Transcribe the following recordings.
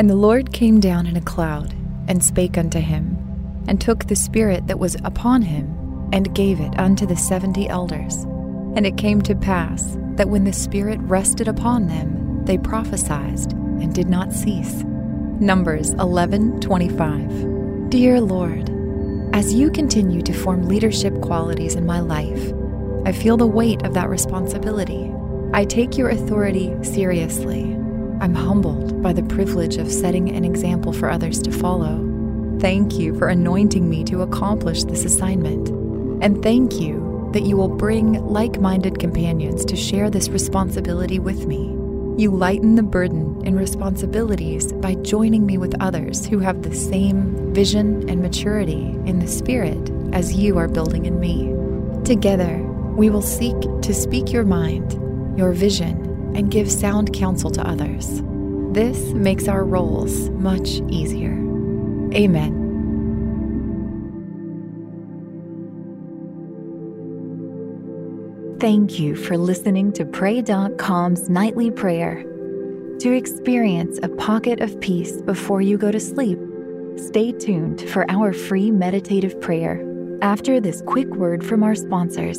And the Lord came down in a cloud, and spake unto him, and took the Spirit that was upon him, and gave it unto the seventy elders. And it came to pass that when the Spirit rested upon them, they prophesied, and did not cease. Numbers 11:25. Dear Lord, as you continue to form leadership qualities in my life, I feel the weight of that responsibility. I take your authority seriously. I'm humbled by the privilege of setting an example for others to follow. Thank you for anointing me to accomplish this assignment. And thank you that you will bring like minded companions to share this responsibility with me. You lighten the burden and responsibilities by joining me with others who have the same vision and maturity in the Spirit as you are building in me. Together, we will seek to speak your mind, your vision, and give sound counsel to others. This makes our roles much easier. Amen. Thank you for listening to Pray.com's nightly prayer. To experience a pocket of peace before you go to sleep, stay tuned for our free meditative prayer after this quick word from our sponsors.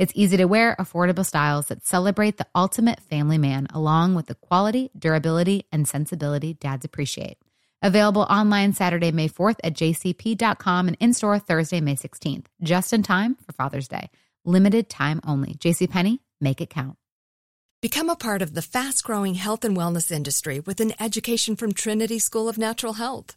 It's easy to wear, affordable styles that celebrate the ultimate family man, along with the quality, durability, and sensibility dads appreciate. Available online Saturday, May 4th at jcp.com and in store Thursday, May 16th, just in time for Father's Day. Limited time only. JCPenney, make it count. Become a part of the fast growing health and wellness industry with an education from Trinity School of Natural Health.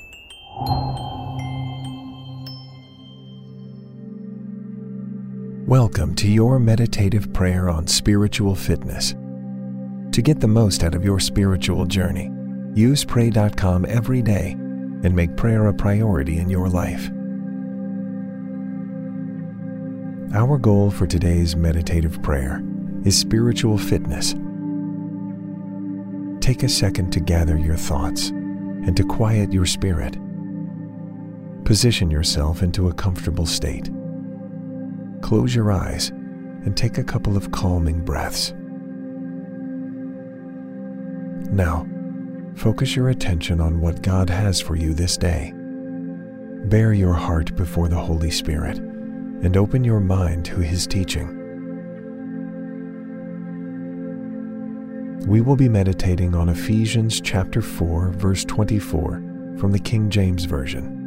Welcome to your meditative prayer on spiritual fitness. To get the most out of your spiritual journey, use Pray.com every day and make prayer a priority in your life. Our goal for today's meditative prayer is spiritual fitness. Take a second to gather your thoughts and to quiet your spirit. Position yourself into a comfortable state. Close your eyes and take a couple of calming breaths. Now, focus your attention on what God has for you this day. Bare your heart before the Holy Spirit and open your mind to His teaching. we will be meditating on Ephesians chapter 4, verse 24 from the King James Version.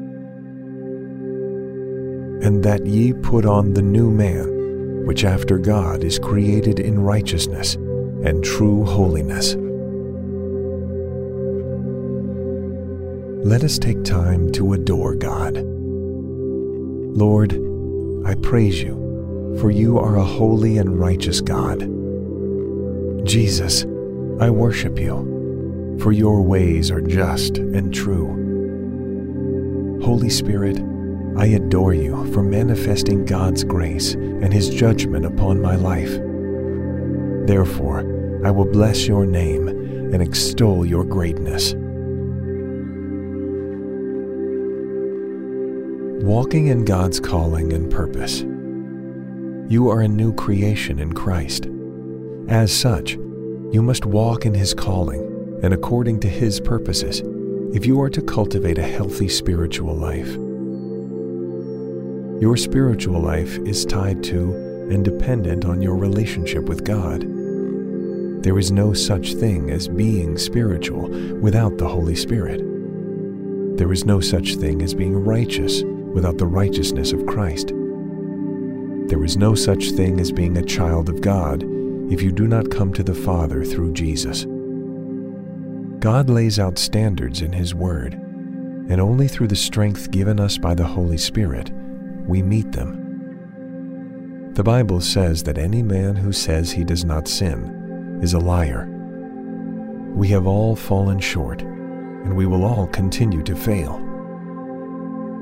And that ye put on the new man, which after God is created in righteousness and true holiness. Let us take time to adore God. Lord, I praise you, for you are a holy and righteous God. Jesus, I worship you, for your ways are just and true. Holy Spirit, I adore you for manifesting God's grace and His judgment upon my life. Therefore, I will bless your name and extol your greatness. Walking in God's calling and purpose. You are a new creation in Christ. As such, you must walk in His calling and according to His purposes if you are to cultivate a healthy spiritual life. Your spiritual life is tied to and dependent on your relationship with God. There is no such thing as being spiritual without the Holy Spirit. There is no such thing as being righteous without the righteousness of Christ. There is no such thing as being a child of God if you do not come to the Father through Jesus. God lays out standards in His Word, and only through the strength given us by the Holy Spirit we meet them. The Bible says that any man who says he does not sin is a liar. We have all fallen short, and we will all continue to fail.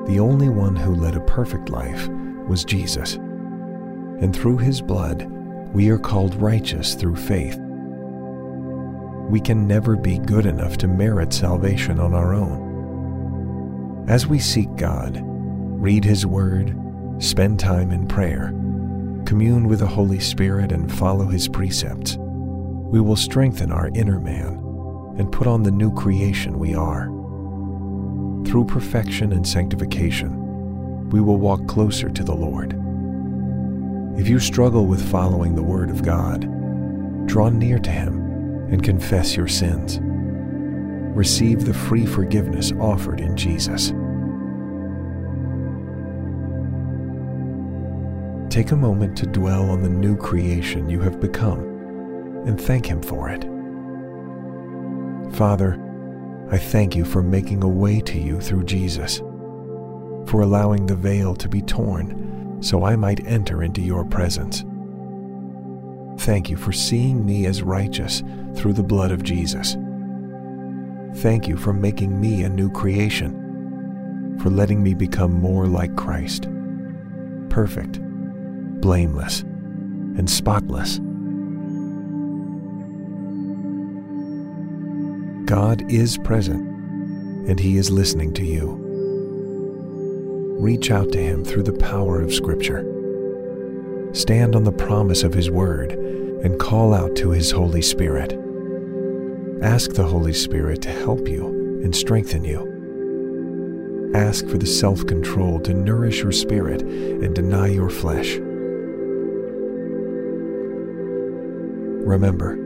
The only one who led a perfect life was Jesus, and through his blood we are called righteous through faith we can never be good enough to merit salvation on our own. As we seek God, read His Word, spend time in prayer, commune with the Holy Spirit, and follow His precepts, we will strengthen our inner man and put on the new creation we are. Through perfection and sanctification, we will walk closer to the Lord. If you struggle with following the Word of God, draw near to Him and confess your sins. Receive the free forgiveness offered in Jesus. Take a moment to dwell on the new creation you have become and thank Him for it. Father, I thank you for making a way to you through Jesus, for allowing the veil to be torn so I might enter into your presence. Thank you for seeing me as righteous through the blood of Jesus. Thank you for making me a new creation, for letting me become more like Christ, perfect, blameless, and spotless. God is present, and He is listening to you. Reach out to Him through the power of Scripture. Stand on the promise of His Word and call out to His Holy Spirit. Ask the Holy Spirit to help you and strengthen you. Ask for the self control to nourish your spirit and deny your flesh. Remember,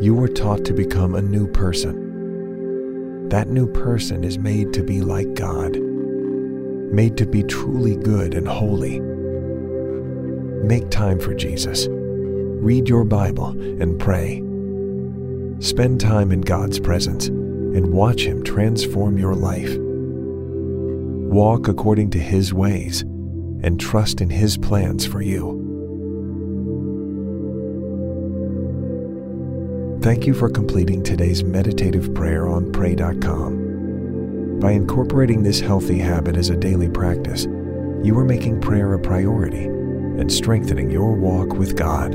you were taught to become a new person. That new person is made to be like God, made to be truly good and holy. Make time for Jesus read your Bible, and pray. Spend time in God's presence and watch Him transform your life. Walk according to His ways and trust in His plans for you. Thank you for completing today's meditative prayer on Pray.com. By incorporating this healthy habit as a daily practice, you are making prayer a priority and strengthening your walk with God.